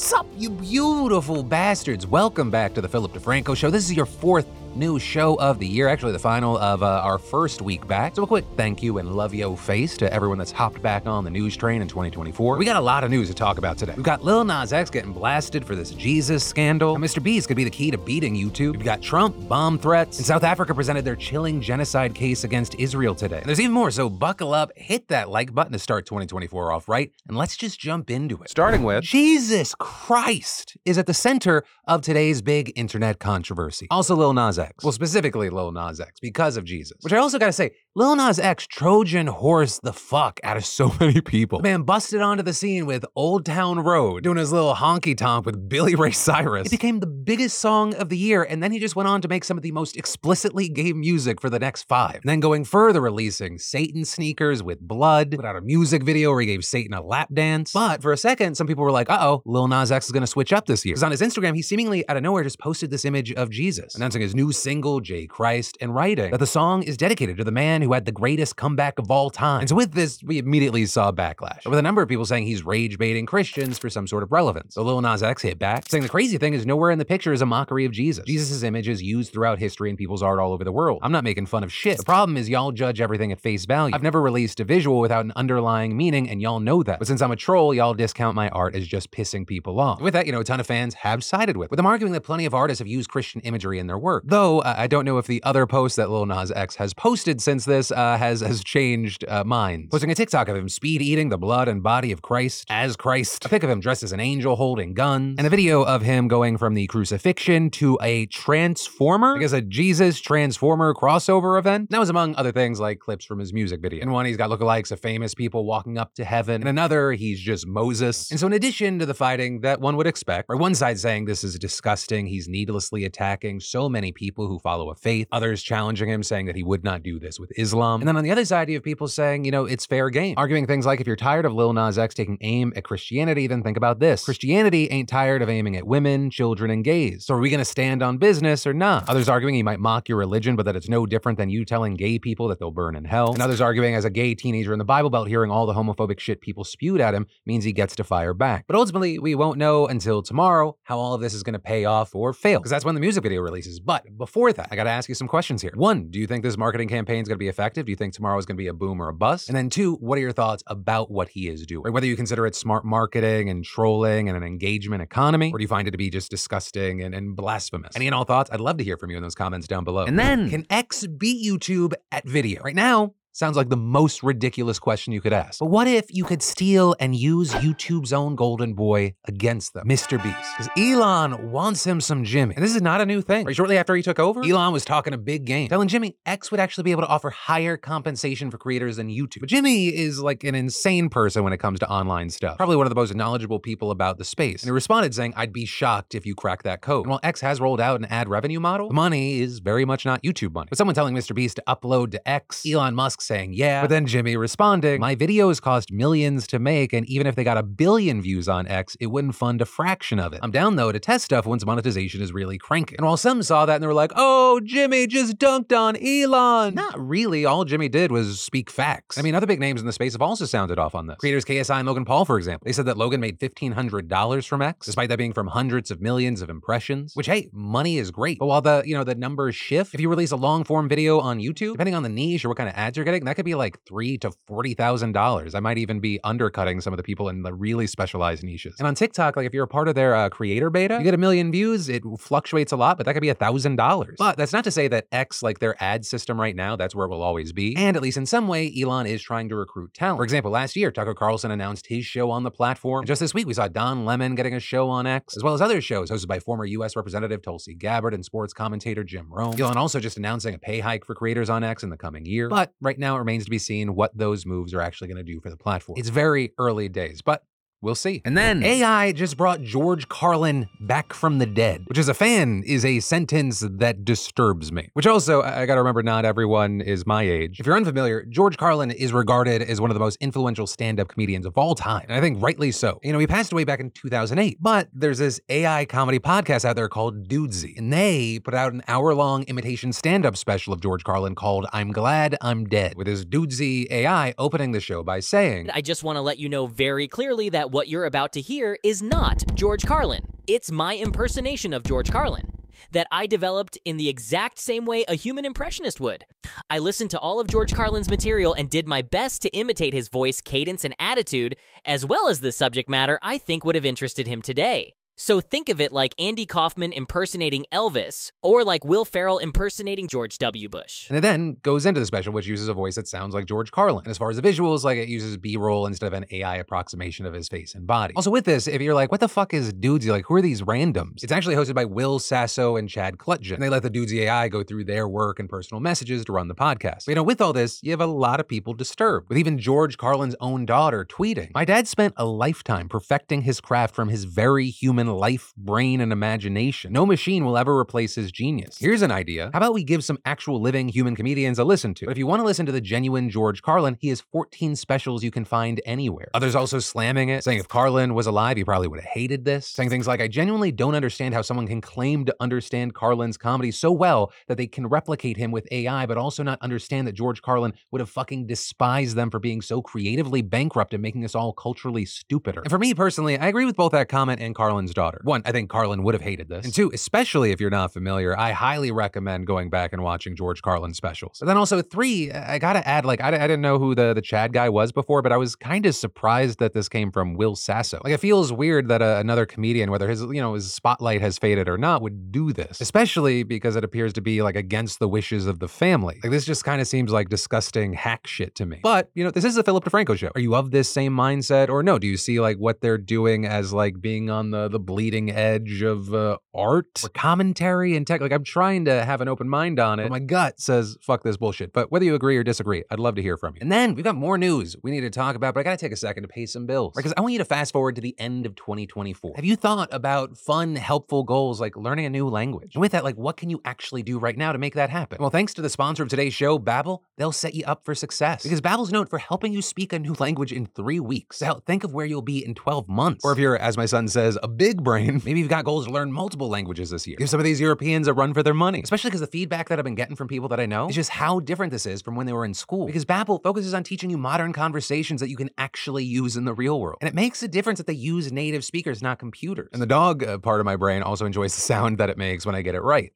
Sup, you beautiful bastards. Welcome back to the Philip DeFranco Show. This is your fourth new show of the year, actually the final of uh, our first week back. So a quick thank you and love yo face to everyone that's hopped back on the news train in 2024. We got a lot of news to talk about today. We've got Lil Nas X getting blasted for this Jesus scandal. And Mr. Beast could be the key to beating YouTube. We've got Trump bomb threats. And South Africa presented their chilling genocide case against Israel today. And there's even more, so buckle up, hit that like button to start 2024 off right, and let's just jump into it. Starting with Jesus Christ is at the center of today's big internet controversy. Also Lil Nas X. Well, specifically Lil Nas X because of Jesus. Which I also gotta say, Lil Nas X Trojan horse the fuck out of so many people. Man busted onto the scene with Old Town Road, doing his little honky tonk with Billy Ray Cyrus. It became the biggest song of the year, and then he just went on to make some of the most explicitly gay music for the next five. And then going further, releasing Satan sneakers with blood, put out a music video where he gave Satan a lap dance. But for a second, some people were like, uh oh, Lil Nas X is gonna switch up this year. Because on his Instagram, he seemingly out of nowhere just posted this image of Jesus, announcing his new single, J Christ, and writing that the song is dedicated to the man who had the greatest comeback of all time. And so with this, we immediately saw backlash, with a number of people saying he's rage baiting Christians for some sort of relevance. So Lil Nas X hit back, saying the crazy thing is nowhere in the picture is a mockery of Jesus. Jesus' image is used throughout history in people's art all over the world. I'm not making fun of shit. The problem is y'all judge everything at face value. I've never released a visual without an underlying meaning, and y'all know that. But since I'm a troll, y'all discount my art as just pissing people off. With that, you know, a ton of fans have sided with. With them arguing that plenty of artists have used Christian imagery in their work. Though I don't know if the other post that Lil Nas X has posted since this uh, has has changed uh, minds. Posting a TikTok of him speed eating the blood and body of Christ as Christ, a pic of him dressed as an angel holding guns, and a video of him going from the crucifixion to a transformer, I guess a Jesus transformer crossover event. That was among other things like clips from his music video. In one, he's got lookalikes of famous people walking up to heaven. In another, he's just Moses. And so, in addition to the fighting that one would expect, or one side saying this is disgusting, he's needlessly attacking so many people who follow a faith, others challenging him, saying that he would not do this with Islam. And then on the other side, you have people saying, you know, it's fair game, arguing things like if you're tired of Lil Nas X taking aim at Christianity, then think about this. Christianity ain't tired of aiming at women, children, and gays. So are we going to stand on business or not? Others arguing he might mock your religion, but that it's no different than you telling gay people that they'll burn in hell. And others arguing as a gay teenager in the Bible Belt, hearing all the homophobic shit people spewed at him means he gets to fire back. But ultimately, we won't know until tomorrow how all of this is going to pay off or fail, because that's when the music video releases. But before that, I got to ask you some questions here. One, do you think this marketing campaign is going to be effective? Do you think tomorrow is going to be a boom or a bust? And then two, what are your thoughts about what he is doing? Whether you consider it smart marketing and trolling and an engagement economy, or do you find it to be just disgusting and, and blasphemous? Any and all thoughts? I'd love to hear from you in those comments down below. And then, can X beat YouTube at video? Right now, Sounds like the most ridiculous question you could ask. But what if you could steal and use YouTube's own golden boy against them, Mr. Beast? Because Elon wants him some Jimmy. And this is not a new thing. Right shortly after he took over, Elon was talking a big game, telling Jimmy X would actually be able to offer higher compensation for creators than YouTube. But Jimmy is like an insane person when it comes to online stuff. Probably one of the most knowledgeable people about the space. And he responded saying, I'd be shocked if you crack that code. And while X has rolled out an ad revenue model, the money is very much not YouTube money. But someone telling Mr. Beast to upload to X, Elon Musk saying, yeah. But then Jimmy responding, my videos cost millions to make, and even if they got a billion views on X, it wouldn't fund a fraction of it. I'm down though to test stuff once monetization is really cranking. And while some saw that and they were like, oh, Jimmy just dunked on Elon. Not really. All Jimmy did was speak facts. I mean, other big names in the space have also sounded off on this. Creators KSI and Logan Paul, for example. They said that Logan made $1,500 from X, despite that being from hundreds of millions of impressions, which, hey, money is great. But while the, you know, the numbers shift, if you release a long form video on YouTube, depending on the niche or what kind of ads you're getting, that could be like three to forty thousand dollars. I might even be undercutting some of the people in the really specialized niches. And on TikTok, like if you're a part of their uh, creator beta, you get a million views. It fluctuates a lot, but that could be a thousand dollars. But that's not to say that X, like their ad system right now, that's where it will always be. And at least in some way, Elon is trying to recruit talent. For example, last year, Tucker Carlson announced his show on the platform. And just this week, we saw Don Lemon getting a show on X, as well as other shows hosted by former U.S. Representative Tulsi Gabbard and sports commentator Jim Rome. Elon also just announcing a pay hike for creators on X in the coming year. But right now, it remains to be seen what those moves are actually going to do for the platform. It's very early days, but We'll see. And then AI just brought George Carlin back from the dead, which as a fan is a sentence that disturbs me. Which also, I gotta remember, not everyone is my age. If you're unfamiliar, George Carlin is regarded as one of the most influential stand up comedians of all time. And I think rightly so. You know, he passed away back in 2008, but there's this AI comedy podcast out there called Dudesy, and they put out an hour long imitation stand up special of George Carlin called I'm Glad I'm Dead, with his Dudesy AI opening the show by saying, I just want to let you know very clearly that that what you're about to hear is not George Carlin. It's my impersonation of George Carlin that I developed in the exact same way a human impressionist would. I listened to all of George Carlin's material and did my best to imitate his voice, cadence, and attitude, as well as the subject matter I think would have interested him today. So think of it like Andy Kaufman impersonating Elvis, or like Will Ferrell impersonating George W. Bush. And it then goes into the special, which uses a voice that sounds like George Carlin. And as far as the visuals, like it uses B-roll instead of an AI approximation of his face and body. Also with this, if you're like, what the fuck is Dudesy? You're like, who are these randoms? It's actually hosted by Will Sasso and Chad Kultgen. And they let the Dudesy AI go through their work and personal messages to run the podcast. But, you know, with all this, you have a lot of people disturbed, with even George Carlin's own daughter tweeting, My dad spent a lifetime perfecting his craft from his very human life, brain, and imagination. No machine will ever replace his genius. Here's an idea. How about we give some actual living human comedians a listen to? But if you want to listen to the genuine George Carlin, he has 14 specials you can find anywhere. Others also slamming it, saying if Carlin was alive, he probably would have hated this. Saying things like, I genuinely don't understand how someone can claim to understand Carlin's comedy so well that they can replicate him with AI, but also not understand that George Carlin would have fucking despised them for being so creatively bankrupt and making us all culturally stupider. And for me personally, I agree with both that comment and Carlin's daughter. One, I think Carlin would have hated this. And two, especially if you're not familiar, I highly recommend going back and watching George Carlin specials. But then also three, I gotta add, like, I, I didn't know who the, the Chad guy was before, but I was kind of surprised that this came from Will Sasso. Like, it feels weird that uh, another comedian, whether his, you know, his spotlight has faded or not, would do this. Especially because it appears to be, like, against the wishes of the family. Like, this just kind of seems like disgusting hack shit to me. But, you know, this is a Philip DeFranco show. Are you of this same mindset or no? Do you see, like, what they're doing as, like, being on the, the bleeding edge of uh, art or commentary and tech? Like, I'm trying to have an open mind on it. But my gut says, fuck this bullshit. But whether you agree or disagree, I'd love to hear from you. And then we've got more news we need to talk about, but I gotta take a second to pay some bills. Because I want you to fast forward to the end of 2024. Have you thought about fun, helpful goals like learning a new language? And with that, like, what can you actually do right now to make that happen? Well, thanks to the sponsor of today's show, Babbel, they'll set you up for success. Because Babbel's known for helping you speak a new language in three weeks. So think of where you'll be in 12 months. Or if you're, as my son says, a big brain, maybe you've got goals to learn multiple languages this year. Give some of these Europeans a run for their money. Especially because the feedback that I've been getting from people that I know is just how different this is from when they were in school. Because Babbel focuses on teaching you modern conversations that you can actually use in the real world. And it makes a difference that they use native speakers, not computers. And the dog uh, part of my brain also enjoys the sound that it makes when I get it right.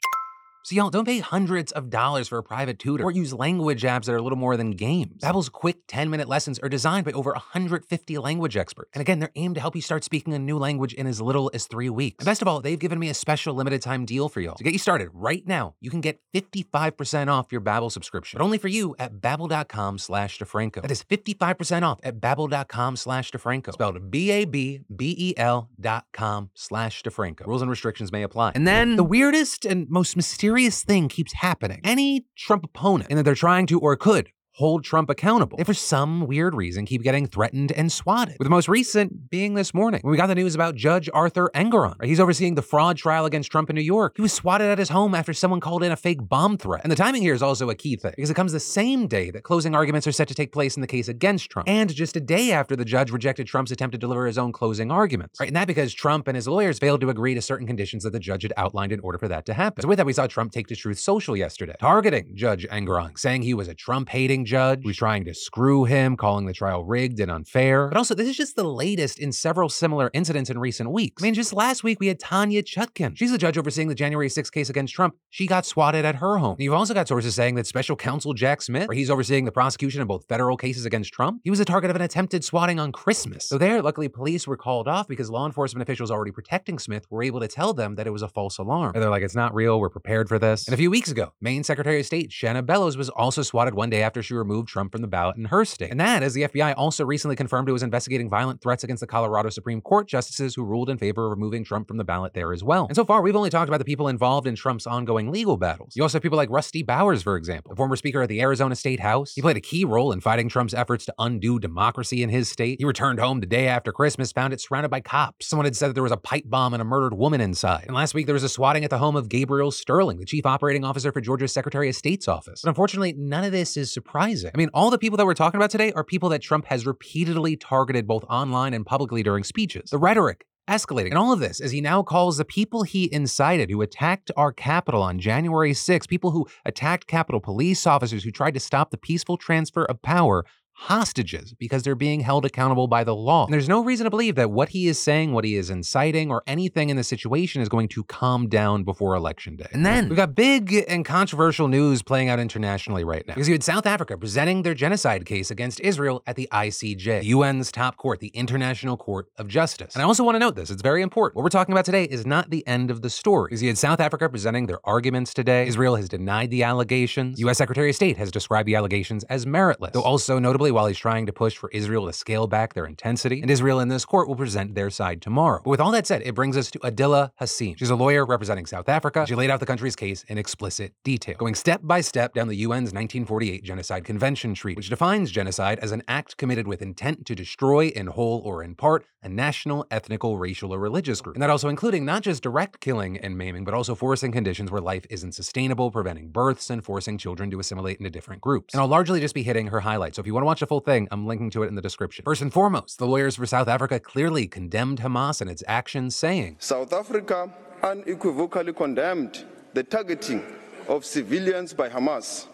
So y'all don't pay hundreds of dollars for a private tutor or use language apps that are a little more than games. Babbel's quick 10-minute lessons are designed by over 150 language experts. And again, they're aimed to help you start speaking a new language in as little as 3 weeks. And best of all, they've given me a special limited time deal for y'all. To get you started right now, you can get 55% off your Babbel subscription, but only for you at babbel.com slash DeFranco. That is 55% off at babbel.com slash DeFranco. Spelled B-A-B-B-E-L dot com slash DeFranco. Rules and restrictions may apply. And then the weirdest and most mysterious thing keeps happening. Any Trump opponent, and that they're trying to or could hold Trump accountable. They, for some weird reason, keep getting threatened and swatted. With the most recent being this morning, when we got the news about Judge Arthur Engoron. Right? He's overseeing the fraud trial against Trump in New York. He was swatted at his home after someone called in a fake bomb threat. And the timing here is also a key thing, because it comes the same day that closing arguments are set to take place in the case against Trump, and just a day after the judge rejected Trump's attempt to deliver his own closing arguments. Right? And that because Trump and his lawyers failed to agree to certain conditions that the judge had outlined in order for that to happen. So with that, we saw Trump take to Truth Social yesterday, targeting Judge Engoron, saying he was a Trump-hating judge, who was trying to screw him, calling the trial rigged and unfair. But also, this is just the latest in several similar incidents in recent weeks. I mean, just last week we had Tanya Chutkan. She's the judge overseeing the January 6th case against Trump. She got swatted at her home. And you've also got sources saying that special counsel Jack Smith, where he's overseeing the prosecution of both federal cases against Trump, he was a target of an attempted swatting on Christmas. So there, luckily, police were called off because law enforcement officials already protecting Smith were able to tell them that it was a false alarm. And they're like, it's not real, we're prepared for this. And a few weeks ago, Maine Secretary of State Shenna Bellows was also swatted one day after she removed Trump from the ballot in her state. And that, as the FBI also recently confirmed it was investigating violent threats against the Colorado Supreme Court justices who ruled in favor of removing Trump from the ballot there as well. And so far, we've only talked about the people involved in Trump's ongoing legal battles. You also have people like Rusty Bowers, for example, the former Speaker of the Arizona State House. He played a key role in fighting Trump's efforts to undo democracy in his state. He returned home the day after Christmas, found it surrounded by cops. Someone had said that there was a pipe bomb and a murdered woman inside. And last week, there was a swatting at the home of Gabriel Sterling, the chief operating officer for Georgia's Secretary of State's office. But unfortunately, none of this is surprising. I mean, all the people that we're talking about today are people that Trump has repeatedly targeted both online and publicly during speeches. The rhetoric escalating. And all of this as he now calls the people he incited who attacked our Capitol on January 6, people who attacked Capitol police officers who tried to stop the peaceful transfer of power, hostages because they're being held accountable by the law. And there's no reason to believe that what he is saying, what he is inciting, or anything in the situation is going to calm down before election day. And then we've got big and controversial news playing out internationally right now. Because you had South Africa presenting their genocide case against Israel at the ICJ, the UN's top court, the International Court of Justice. And I also want to note this, it's very important. What we're talking about today is not the end of the story. Because you had South Africa presenting their arguments today. Israel has denied the allegations. US Secretary of State has described the allegations as meritless. Though also notably, while he's trying to push for Israel to scale back their intensity, and Israel in this court will present their side tomorrow. But with all that said, it brings us to Adila Hassim. She's a lawyer representing South Africa. She laid out the country's case in explicit detail, going step by step down the UN's 1948 Genocide Convention Treaty, which defines genocide as an act committed with intent to destroy in whole or in part a national, ethnical, racial, or religious group. And that also including not just direct killing and maiming, but also forcing conditions where life isn't sustainable, preventing births, and forcing children to assimilate into different groups. And I'll largely just be hitting her highlights. So if you want to watch the full thing, I'm linking to it in the description. First and foremost, the lawyers for South Africa clearly condemned Hamas and its actions, saying South Africa unequivocally condemned the targeting of civilians by Hamas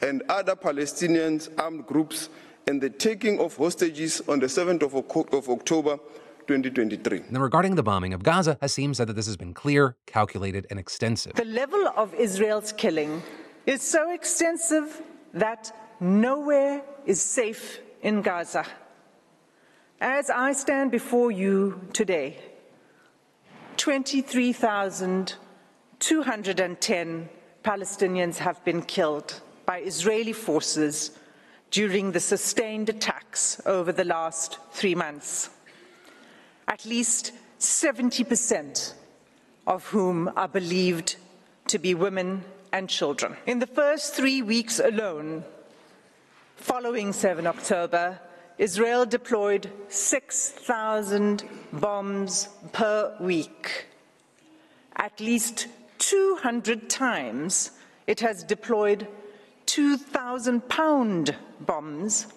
and other Palestinian armed groups and the taking of hostages on the 7th of, of October 2023. Now, regarding the bombing of Gaza, Hassim said that this has been clear, calculated, and extensive. The level of Israel's killing is so extensive that nowhere is safe in Gaza. As I stand before you today, 23,210 Palestinians have been killed by Israeli forces during the sustained attacks over the last three months. At least 70% of whom are believed to be women and children. In the first three weeks alone, following 7 October, Israel deployed 6,000 bombs per week. At least 200 times it has deployed 2,000 pound bombs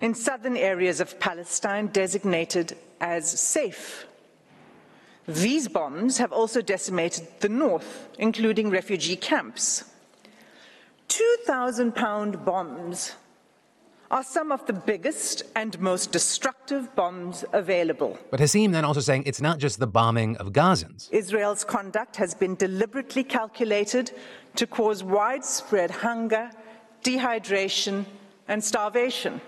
in southern areas of Palestine designated as safe. These bombs have also decimated the north, including refugee camps. 2,000 pound bombs are some of the biggest and most destructive bombs available. But Hassim then also saying it's not just the bombing of Gazans. Israel's conduct has been deliberately calculated to cause widespread hunger, dehydration, and starvation.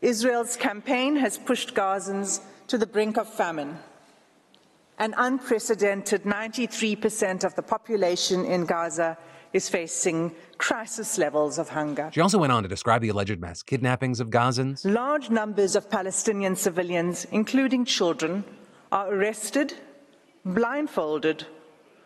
Israel's campaign has pushed Gazans to the brink of famine. An unprecedented 93% of the population in Gaza is facing crisis levels of hunger. She also went on to describe the alleged mass kidnappings of Gazans. Large numbers of Palestinian civilians, including children, are arrested, blindfolded,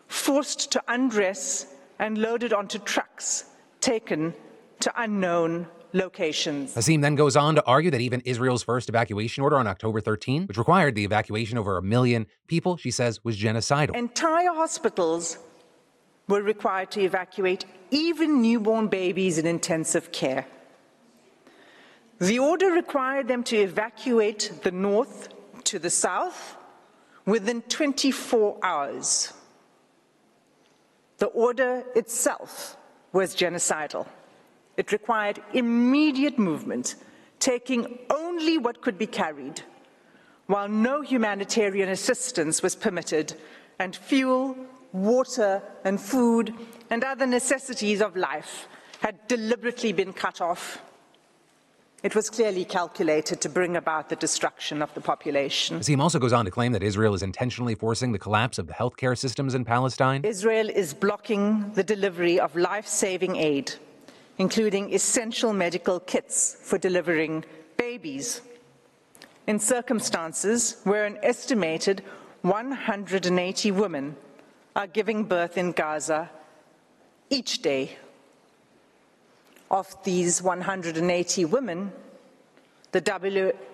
forced to undress, and loaded onto trucks, taken to unknown locations. Hassim then goes on to argue that even Israel's first evacuation order on October 13, which required the evacuation of over a million people, she says was genocidal. Entire hospitals were required to evacuate even newborn babies in intensive care. The order required them to evacuate the north to the south within 24 hours. The order itself was genocidal. It required immediate movement, taking only what could be carried, while no humanitarian assistance was permitted, and fuel, water, and food, and other necessities of life had deliberately been cut off. It was clearly calculated to bring about the destruction of the population. Hassim also goes on to claim that Israel is intentionally forcing the collapse of the healthcare systems in Palestine. Israel is blocking the delivery of life saving aid including essential medical kits for delivering babies. In circumstances where an estimated 180 women are giving birth in Gaza each day. Of these 180 women, the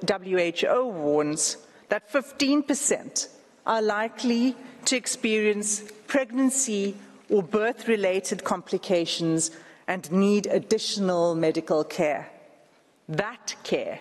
WHO warns that 15% are likely to experience pregnancy or birth related complications and need additional medical care. That care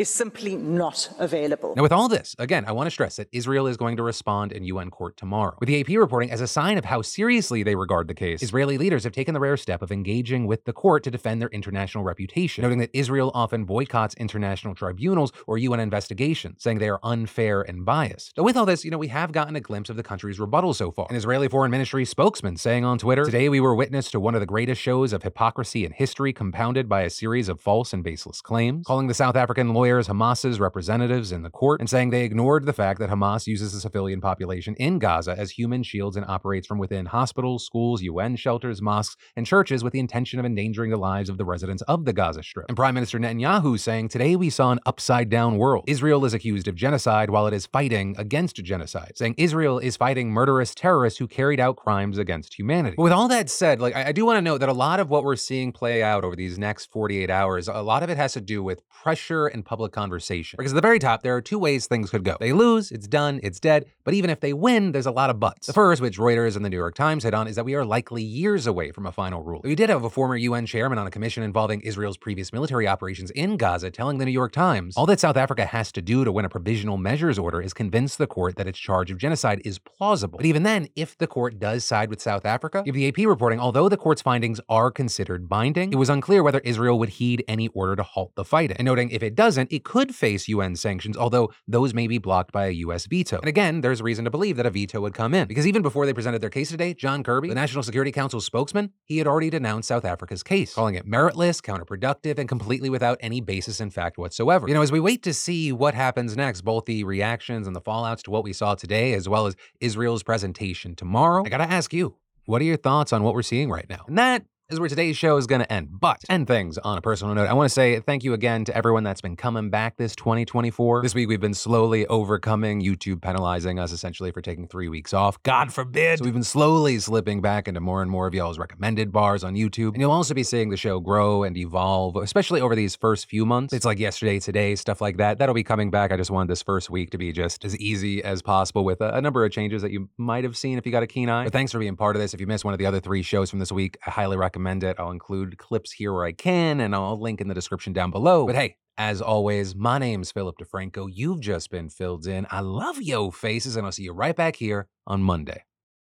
is simply not available. Now, with all this, again, I want to stress that Israel is going to respond in UN court tomorrow. With the AP reporting as a sign of how seriously they regard the case, Israeli leaders have taken the rare step of engaging with the court to defend their international reputation, noting that Israel often boycotts international tribunals or UN investigations, saying they are unfair and biased. But with all this, you know, we have gotten a glimpse of the country's rebuttal so far. An Israeli Foreign Ministry spokesman saying on Twitter, Today we were witness to one of the greatest shows of hypocrisy in history, compounded by a series of false and baseless claims, calling the South African lawyers Hamas's representatives in the court and saying they ignored the fact that Hamas uses the civilian population in Gaza as human shields and operates from within hospitals, schools, UN shelters, mosques, and churches with the intention of endangering the lives of the residents of the Gaza Strip. And Prime Minister Netanyahu saying, Today we saw an upside down world. Israel is accused of genocide while it is fighting against genocide, saying Israel is fighting murderous terrorists who carried out crimes against humanity. But with all that said, like I, I do want to note that a lot of what we're seeing play out over these next 48 hours, a lot of it has to do with pressure and public conversation. Because at the very top, there are two ways things could go. They lose, it's done, it's dead. But even if they win, there's a lot of buts. The first, which Reuters and the New York Times hit on, is that we are likely years away from a final rule. We did have a former UN chairman on a commission involving Israel's previous military operations in Gaza telling the New York Times all that South Africa has to do to win a provisional measures order is convince the court that its charge of genocide is plausible. But even then, if the court does side with South Africa, if the AP reporting, although the court's findings are considered binding, it was unclear whether Israel would heed any order to halt the fighting. And noting if it doesn't, it could face UN sanctions, although those may be blocked by a US veto. And again, there's reason to believe that a veto would come in. Because even before they presented their case today, John Kirby, the National Security Council spokesman, he had already denounced South Africa's case, calling it meritless, counterproductive, and completely without any basis in fact whatsoever. You know, as we wait to see what happens next, both the reactions and the fallouts to what we saw today, as well as Israel's presentation tomorrow, I gotta ask you, what are your thoughts on what we're seeing right now? And that is where today's show is going to end. But end things on a personal note, I want to say thank you again to everyone that's been coming back this 2024. This week we've been slowly overcoming YouTube penalizing us essentially for taking three weeks off. God forbid. So we've been slowly slipping back into more and more of y'all's recommended bars on YouTube. And you'll also be seeing the show grow and evolve, especially over these first few months. It's like yesterday, today, stuff like that. That'll be coming back. I just wanted this first week to be just as easy as possible with a, a number of changes that you might have seen if you got a keen eye. But thanks for being part of this. If you missed one of the other three shows from this week, I highly recommend recommend it. I'll include clips here where I can, and I'll link in the description down below. But hey, as always, my name's Philip DeFranco. You've just been filled in. I love yo faces, and I'll see you right back here on Monday.